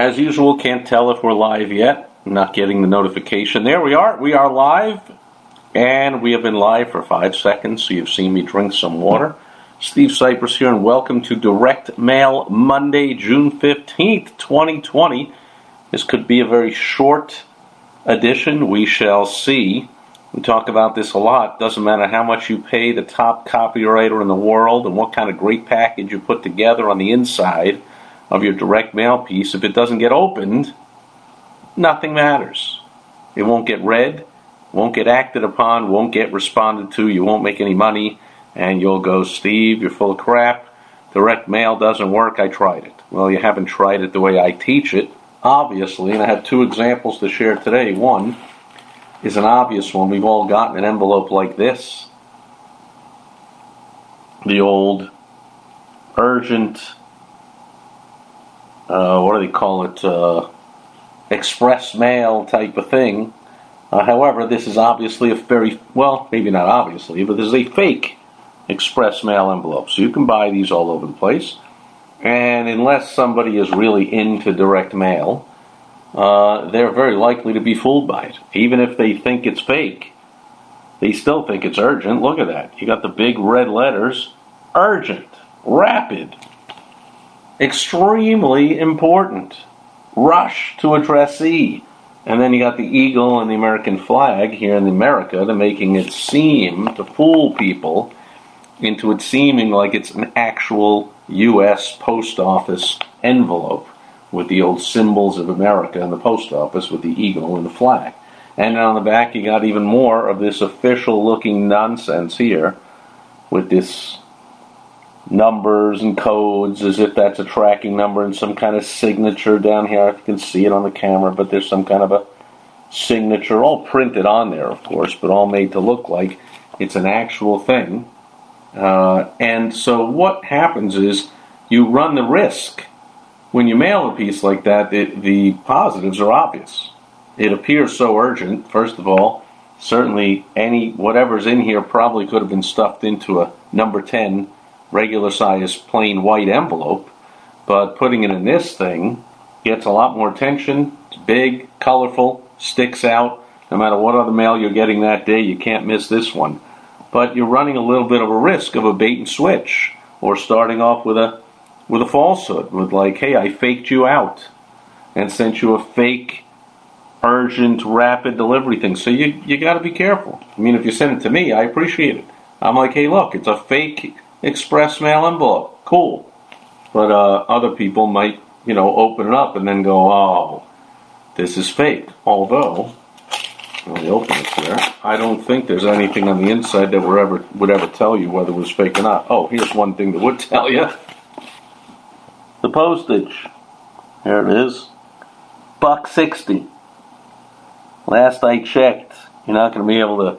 As usual, can't tell if we're live yet. I'm not getting the notification. There we are. We are live. And we have been live for five seconds, so you've seen me drink some water. Steve Sipress here, and welcome to Direct Mail Monday, June 15th, 2020. This could be a very short edition. We shall see. We talk about this a lot. Doesn't matter how much you pay the top copywriter in the world and what kind of great package you put together on the inside of your direct mail piece, if it doesn't get opened, nothing matters. It won't get read, won't get acted upon, won't get responded to, you won't make any money, and you'll go, Steve, you're full of crap. Direct mail doesn't work, I tried it. Well, you haven't tried it the way I teach it, obviously, and I have two examples to share today. One is an obvious one. We've all gotten an envelope like this. The old urgent uh, what do they call it, uh, express mail type of thing. Uh, however, this is obviously a very, well, maybe not obviously, but this is a fake express mail envelope. So you can buy these all over the place. And unless somebody is really into direct mail, uh, they're very likely to be fooled by it. Even if they think it's fake, they still think it's urgent. Look at that. You got the big red letters urgent, rapid, extremely important. Rush to addressee. And then you got the eagle and the American flag here in America to making it seem, to fool people into it seeming like it's an actual U.S. post office envelope with the old symbols of America and the post office with the eagle and the flag. And on the back, you got even more of this official looking nonsense here with this numbers and codes as if that's a tracking number and some kind of signature down here. I can see it on the camera, but there's some kind of a signature, all printed on there, of course, but all made to look like it's an actual thing. Uh, and so what happens is you run the risk when you mail a piece like that. It, the positives are obvious. It appears so urgent. First of all, certainly any whatever's in here probably could have been stuffed into a number ten regular size plain white envelope, but putting it in this thing gets a lot more attention. It's big, colorful, sticks out. No matter what other mail you're getting that day, you can't miss this one. But you're running a little bit of a risk of a bait and switch, or starting off with a with a falsehood, with like, "Hey, I faked you out and sent you a fake." urgent, rapid delivery thing. So you you got to be careful. I mean, if you send it to me, I appreciate it. I'm like, hey, look, it's a fake express mail envelope. Cool. But uh, other people might, you know, open it up and then go, oh, this is fake. Although, let me open it here. I don't think there's anything on the inside that would ever, would ever tell you whether it was fake or not. Oh, here's one thing that would tell you. The postage. Here it is. Buck 60. Last I checked, you're not going to be able to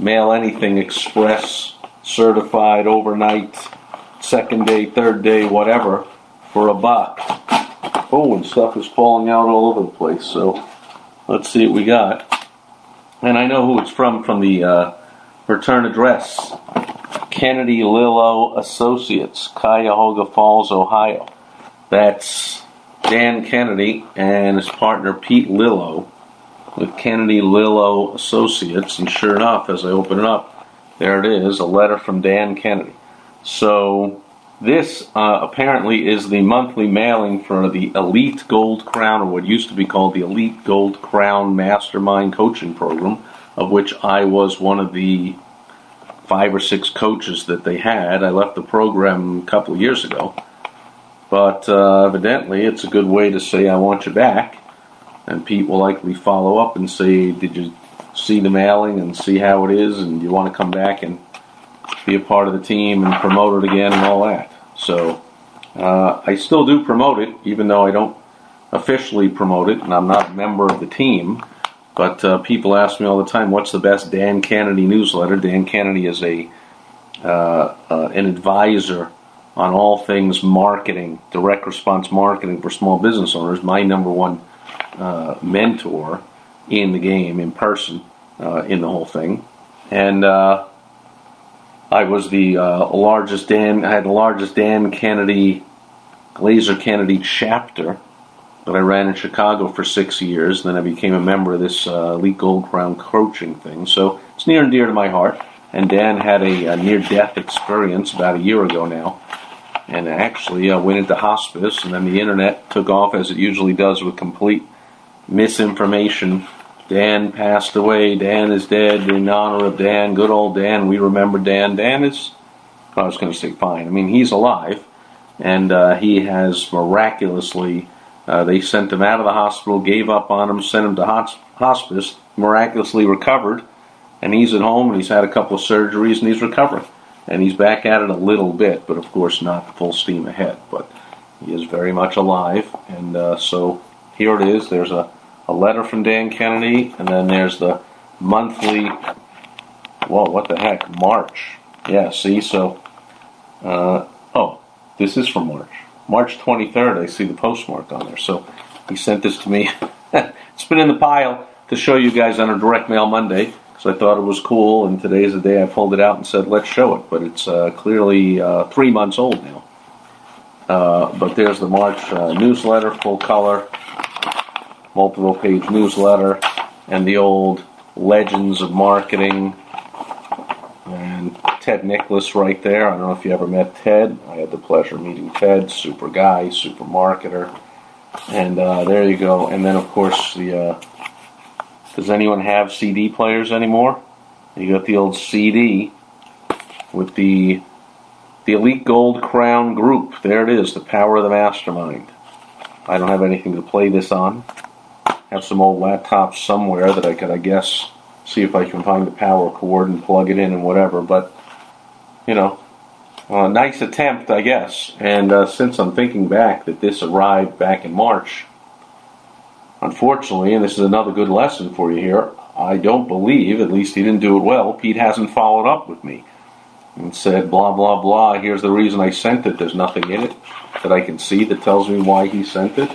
mail anything express certified overnight, second day, third day, whatever, for a buck. Oh, and stuff is falling out all over the place. So let's see what we got. And I know who it's from from the uh, return address Kennedy Lillo Associates, Cuyahoga Falls, Ohio. That's Dan Kennedy and his partner Pete Lillo with Kennedy Lillo Associates. And sure enough, as I open it up, there it is, a letter from Dan Kennedy. So this uh, apparently is the monthly mailing for the Elite Gold Crown, or what used to be called the Elite Gold Crown Mastermind Coaching Program, of which I was one of the five or six coaches that they had. I left the program a couple of years ago. But uh, evidently, it's a good way to say, I want you back. And Pete will likely follow up and say, Did you see the mailing and see how it is, and you want to come back and be a part of the team and promote it again and all that. So uh, I still do promote it, even though I don't officially promote it and I'm not a member of the team. But uh, people ask me all the time, what's the best Dan Kennedy newsletter? Dan Kennedy is a uh, uh, an advisor on all things marketing, direct response marketing for small business owners. My number one uh, mentor in the game, in person, uh, in the whole thing, and uh, I was the largest Dan. I had the largest Dan Kennedy, Glazer Kennedy chapter that I ran in Chicago for six years. Then I became a member of this uh, Elite Gold Crown coaching thing. So it's near and dear to my heart. And Dan had a, a near death experience about a year ago now. And actually uh, went into hospice, and then the internet took off as it usually does with complete misinformation. Dan passed away. Dan is dead in honor of Dan. Good old Dan. We remember Dan. Dan is, I was going to say fine. I mean, he's alive, and uh, he has miraculously uh, they sent him out of the hospital, gave up on him, sent him to hospice, miraculously recovered, and he's at home and he's had a couple of surgeries and he's recovering. And he's back at it a little bit, but of course not full steam ahead. But he is very much alive, and uh, so here it is. There's a, a letter from Dan Kennedy, and then there's the monthly. Whoa, what the heck? March. Yeah, see, so. Uh, oh, this is from March. March 23rd, I see the postmark on there. So he sent this to me. it's been in the pile to show you guys on a direct mail Monday because I thought it was cool. And today's the day I pulled it out and said, let's show it. But it's uh, clearly uh, three months old now. Uh, but there's the March uh, newsletter, full color, multiple page newsletter, and the old Legends of Marketing and Ted Nicholas right there. I don't know if you ever met Ted. I had the pleasure of meeting Ted. Super guy, super marketer. And uh, there you go. And then, of course, the uh, does anyone have CD players anymore? You got the old CD with the the Elite Gold Crown Group. There it is, the power of the mastermind. I don't have anything to play this on. Have some old laptops somewhere that I could, I guess, see if I can find the power cord and plug it in and whatever. But you know, a nice attempt, I guess. And uh, since I'm thinking back that this arrived back in March, unfortunately, and this is another good lesson for you here, I don't believe, at least he didn't do it well, Pete hasn't followed up with me and said, blah, blah, blah, here's the reason I sent it. There's nothing in it that I can see that tells me why he sent it.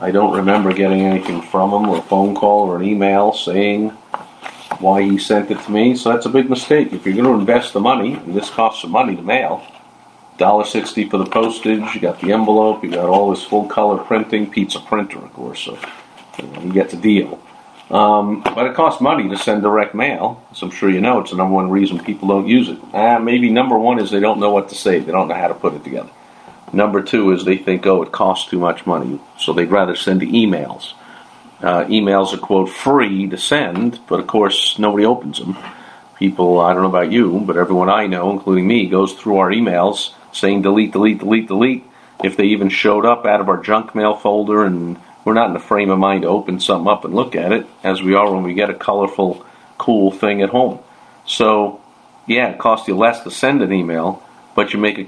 I don't remember getting anything from him, or a phone call, or an email saying why he sent it to me. So that's a big mistake. If you're going to invest the money, and this costs some money to mail, $1.60 for the postage, you got the envelope, you got all this full color printing, pizza printer, of course, so you, know, you get the deal. Um, but it costs money to send direct mail, as I'm sure you know. It's the number one reason people don't use it. Uh, maybe number one is they don't know what to say, they don't know how to put it together. Number two is they think, oh, it costs too much money, so they'd rather send emails. Uh, emails are, quote, free to send, but of course nobody opens them. People, I don't know about you, but everyone I know, including me, goes through our emails saying delete, delete, delete, delete. If they even showed up out of our junk mail folder and we're not in the frame of mind to open something up and look at it, as we are when we get a colorful, cool thing at home. So, yeah, it costs you less to send an email, but you make a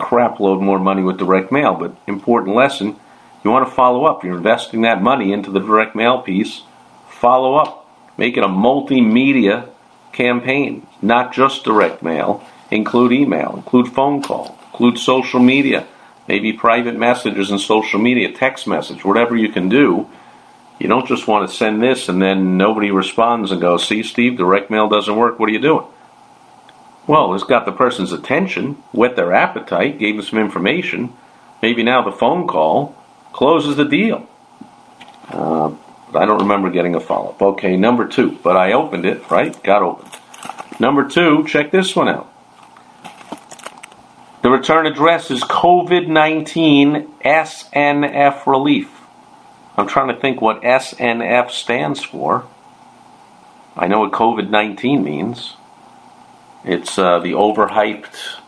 crap load more money with direct mail. But important lesson you want to follow up. You're investing that money into the direct mail piece. Follow up. Make it a multimedia campaign, not just direct mail. Include email, include phone call, include social media, maybe private messages and social media, text message, whatever you can do. You don't just want to send this and then nobody responds and goes, See, Steve, direct mail doesn't work. What are you doing? Well, it's got the person's attention, whet their appetite, gave them some information. Maybe now the phone call closes the deal. Uh, I don't remember getting a follow up. Okay, number two. But I opened it, right? Got opened. Number two, check this one out. The return address is COVID 19 SNF Relief. I'm trying to think what SNF stands for. I know what COVID 19 means. It's uh, the overhyped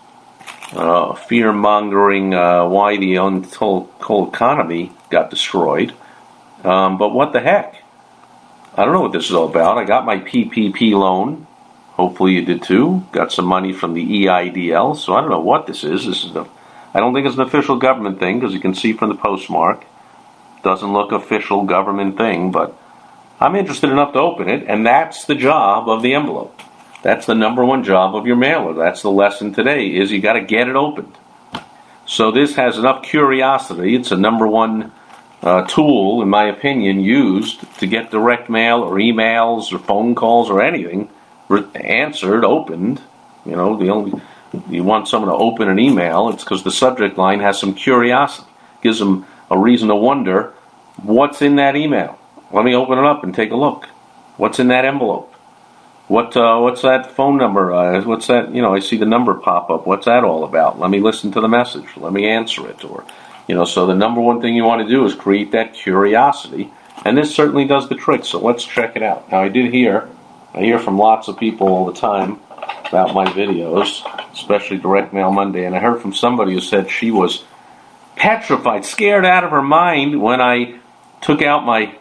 uh, fear mongering uh, why the whole economy got destroyed. Um, but what the heck? I don't know what this is all about. I got my PPP loan. Hopefully you did too. Got some money from the EIDL. So I don't know what this is. This is the, I don't think it's an official government thing because you can see from the postmark. Doesn't look official government thing, but I'm interested enough to open it, and that's the job of the envelope. That's the number one job of your mailer. That's the lesson today is you got to get it opened. So this has enough curiosity. It's a number one uh, tool, in my opinion, used to get direct mail or emails or phone calls or anything answered, opened. You know, the only you want someone to open an email, it's because the subject line has some curiosity, gives them a reason to wonder what's in that email. Let me open it up and take a look. What's in that envelope? What uh, what's that phone number? Uh, what's that? You know, I see the number pop up. What's that all about? Let me listen to the message. Let me answer it. Or, you know, so the number one thing you want to do is create that curiosity, and this certainly does the trick. So let's check it out. Now, I did hear, I hear from lots of people all the time about my videos, especially Direct Mail Monday, and I heard from somebody who said she was petrified, scared out of her mind when I took out my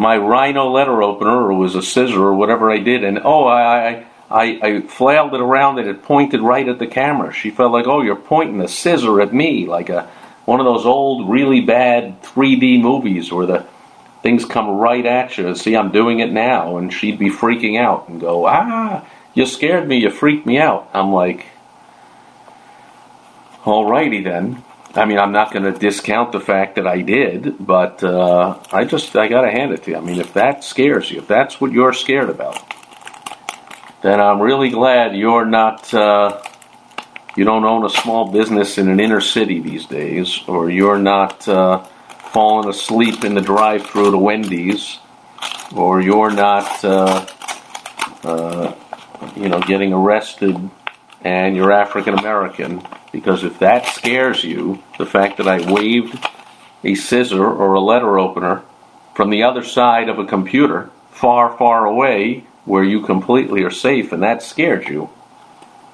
my Rhino letter opener, or was a scissor, or whatever I did, and oh, I, I, I flailed it around and it pointed right at the camera. She felt like, oh, you're pointing a scissor at me, like a one of those old, really bad 3D movies where the things come right at you. See, I'm doing it now, and she'd be freaking out and go, ah, you scared me, you freaked me out. I'm like, alrighty then. I mean, I'm not going to discount the fact that I did, but uh, I just I got to hand it to you. I mean, if that scares you, if that's what you're scared about, then I'm really glad you're not. Uh, you don't own a small business in an inner city these days, or you're not uh, falling asleep in the drive-through to Wendy's, or you're not, uh, uh, you know, getting arrested and you're African American because if that scares you, the fact that I waved a scissor or a letter opener from the other side of a computer, far, far away, where you completely are safe, and that scared you,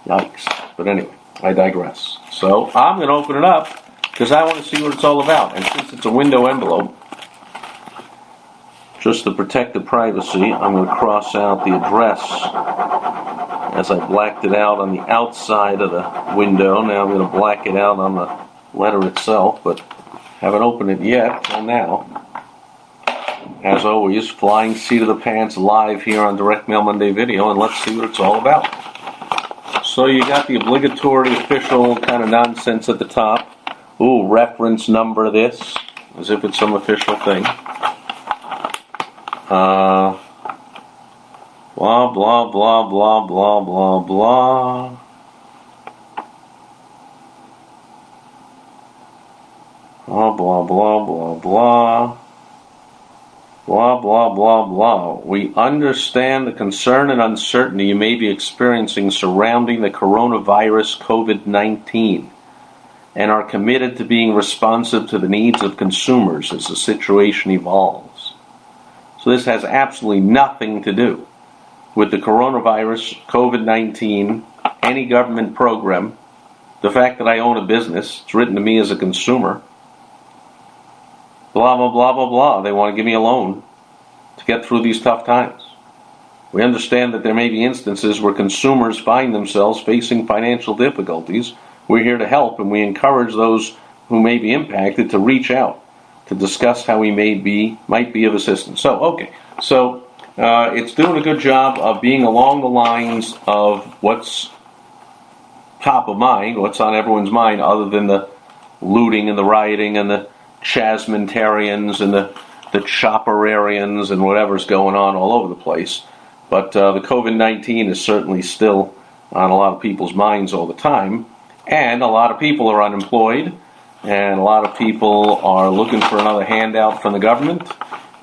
yikes. But anyway, I digress. So I'm going to open it up because I want to see what it's all about. And since it's a window envelope, just to protect the privacy, I'm going to cross out the address as I blacked it out on the outside of the window. Now I'm going to black it out on the letter itself, but haven't opened it yet till now. As always, flying seat of the pants live here on Direct Mail Monday Video, and let's see what it's all about. So you got the obligatory official kind of nonsense at the top. Ooh, reference number this, as if it's some official thing. Uh, Blah, blah, blah, blah, blah, blah, blah. Blah, blah, blah, blah, blah. Blah, blah, blah, blah. We understand the concern and uncertainty you may be experiencing surrounding the coronavirus COVID 19 and are committed to being responsive to the needs of consumers as the situation evolves. So, this has absolutely nothing to do with the coronavirus, COVID 19, any government program, the fact that I own a business, it's written to me as a consumer, blah, blah, blah, blah, blah. They want to give me a loan to get through these tough times. We understand that there may be instances where consumers find themselves facing financial difficulties. We're here to help, and we encourage those who may be impacted to reach out to discuss how we may be might be of assistance. So, okay, so uh, it's doing a good job of being along the lines of what's top of mind, what's on everyone's mind, other than the looting and the rioting and the Chasmentarians and the, the Chopperarians and whatever's going on all over the place. But uh, the COVID 19 is certainly still on a lot of people's minds all the time. And a lot of people are unemployed, and a lot of people are looking for another handout from the government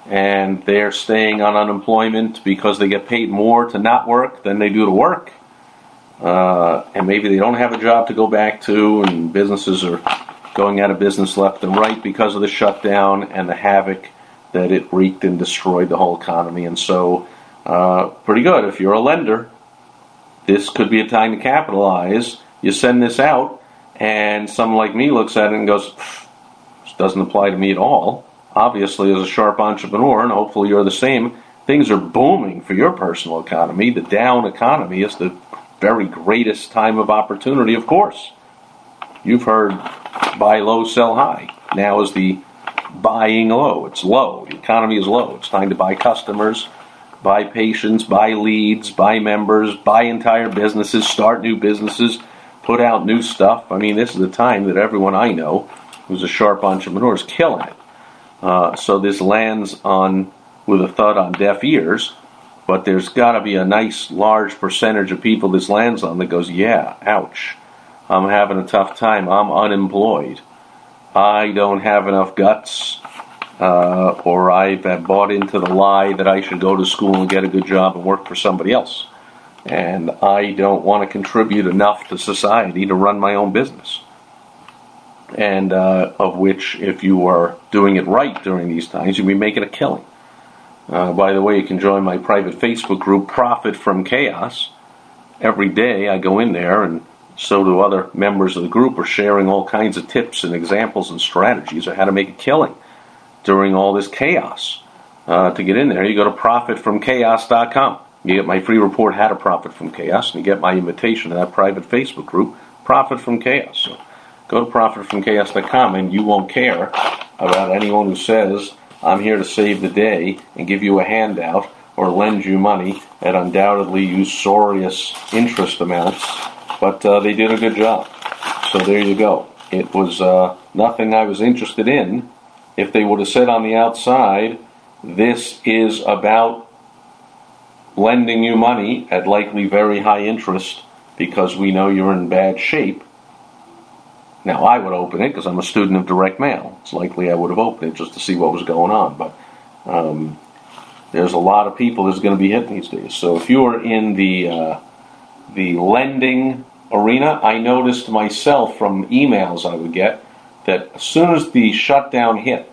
and they're staying on unemployment because they get paid more to not work than they do to work. Uh, and maybe they don't have a job to go back to, and businesses are going out of business left and right because of the shutdown and the havoc that it wreaked and destroyed the whole economy. And so, uh, pretty good. If you're a lender, this could be a time to capitalize. You send this out, and someone like me looks at it and goes, "This doesn't apply to me at all." Obviously as a sharp entrepreneur, and hopefully you're the same, things are booming for your personal economy. The down economy is the very greatest time of opportunity, of course. You've heard buy low, sell high. Now is the buying low. It's low. The economy is low. It's time to buy customers, buy patients, buy leads, buy members, buy entire businesses, start new businesses, put out new stuff. I mean, this is the time that everyone I know who's a sharp entrepreneur is killing it. Uh, so this lands on with a thud on deaf ears, but there's got to be a nice large percentage of people this lands on that goes, yeah, ouch, I'm having a tough time, I'm unemployed, I don't have enough guts, uh, or I've bought into the lie that I should go to school and get a good job and work for somebody else. And I don't want to contribute enough to society to run my own business. And uh, of which, if you are doing it right during these times, you'll be making a killing. Uh, by the way, you can join my private Facebook group, Profit from Chaos. Every day I go in there, and so do other members of the group, are sharing all kinds of tips and examples and strategies of how to make a killing during all this chaos. Uh, to get in there, you go to profitfromchaos.com. You get my free report, How to Profit from Chaos, and you get my invitation to that private Facebook group, Profit from Chaos. So go to profitfromchaos.com, and you won't care about anyone who says I'm here to save the day and give you a handout or lend you money at undoubtedly usurious interest amounts, but uh, they did a good job. So there you go. It was uh, nothing I was interested in. If they would have said on the outside, this is about lending you money at likely very high interest because we know you're in bad shape, now, I would open it because I'm a student of direct mail. It's likely I would have opened it just to see what was going on. But um, there's a lot of people that's going to be hit these days. So if you are in the uh, the lending arena, I noticed myself from emails I would get that as soon as the shutdown hit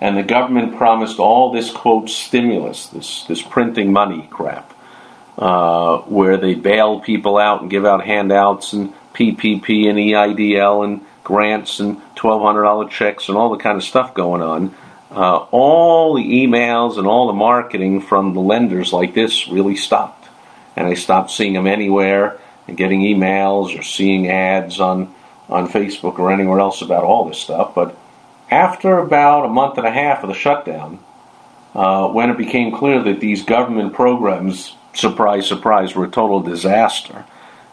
and the government promised all this quote stimulus, this this printing money crap, uh, where they bail people out and give out handouts and PPP and EIDL and grants and $1,200 checks and all the kind of stuff going on. Uh, all the emails and all the marketing from the lenders like this really stopped. And I stopped seeing them anywhere and getting emails or seeing ads on, on Facebook or anywhere else about all this stuff. But after about a month and a half of the shutdown, uh, when it became clear that these government programs, surprise, surprise, were a total disaster,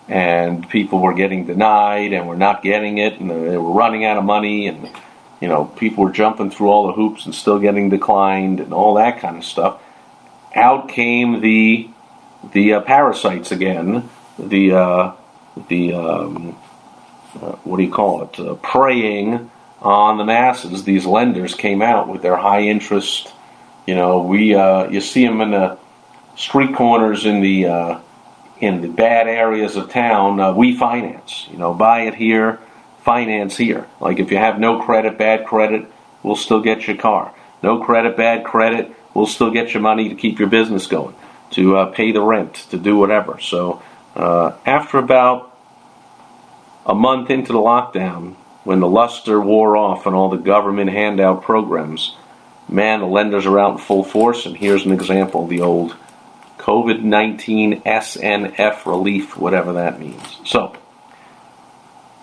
and people were getting denied and were not getting it and they were running out of money and you know people were jumping through all the hoops and still getting declined and all that kind of stuff. Out came the the uh, parasites again the uh, the um, uh, what do you call it uh, preying on the masses. These lenders came out with their high interest you know we uh, you see them in the street corners in the uh, in the bad areas of town, uh, we finance. You know, buy it here, finance here. Like if you have no credit, bad credit, we'll still get your car. No credit, bad credit, we'll still get your money to keep your business going, to uh, pay the rent, to do whatever. So uh, after about a month into the lockdown, when the luster wore off and all the government handout programs, man, the lenders are out in full force. And here's an example the old COVID 19 SNF relief, whatever that means. So,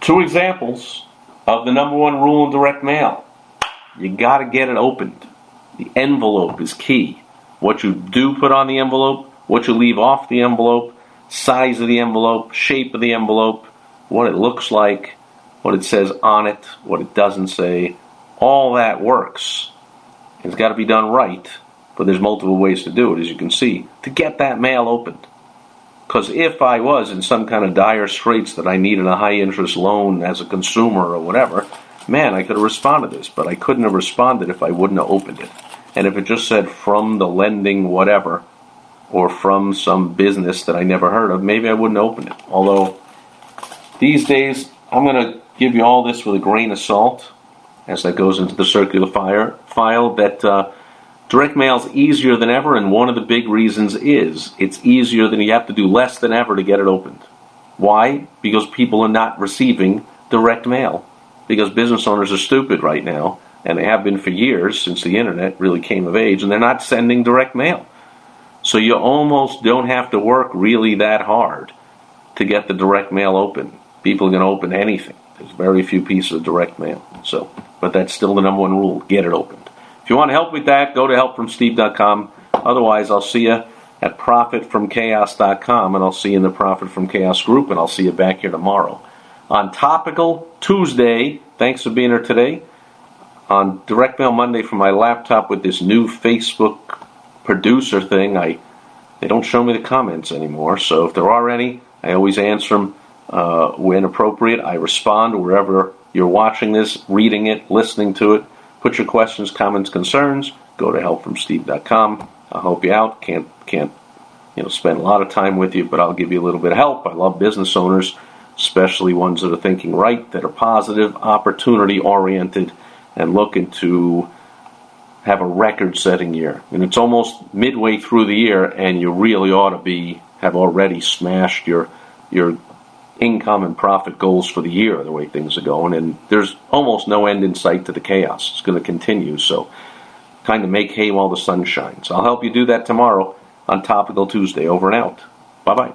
two examples of the number one rule in direct mail you got to get it opened. The envelope is key. What you do put on the envelope, what you leave off the envelope, size of the envelope, shape of the envelope, what it looks like, what it says on it, what it doesn't say, all that works. It's got to be done right but there's multiple ways to do it, as you can see, to get that mail opened. Because if I was in some kind of dire straits that I needed a high interest loan as a consumer or whatever, man, I could have responded to this, but I couldn't have responded if I wouldn't have opened it. And if it just said from the lending whatever, or from some business that I never heard of, maybe I wouldn't open it. Although these days, I'm going to give you all this with a grain of salt, as that goes into the circular fire file. That uh, Direct mail is easier than ever, and one of the big reasons is it's easier than you have to do less than ever to get it opened. Why? Because people are not receiving direct mail. Because business owners are stupid right now, and they have been for years since the internet really came of age, and they're not sending direct mail. So you almost don't have to work really that hard to get the direct mail open. People are going to open anything. There's very few pieces of direct mail. So, but that's still the number one rule: get it opened. If you want to help with that, go to helpfromsteve.com. Otherwise, I'll see you at profitfromchaos.com, and I'll see you in the Profit from Chaos group, and I'll see you back here tomorrow. On Topical Tuesday, thanks for being here today. On Direct Mail Monday from my laptop with this new Facebook producer thing, I they don't show me the comments anymore. So if there are any, I always answer them uh, when appropriate. I respond wherever you're watching this, reading it, listening to it. Put your questions, comments, concerns. Go to helpfromsteve.com. I'll help you out. Can't can't you know spend a lot of time with you, but I'll give you a little bit of help. I love business owners, especially ones that are thinking right, that are positive, opportunity oriented, and looking to have a record-setting year. And it's almost midway through the year, and you really ought to be have already smashed your your income and profit goals for the year the way things are going and there's almost no end in sight to the chaos. It's going to continue so kind of make hay while the sun shines. I'll help you do that tomorrow on topical tuesday. Over and out. Bye bye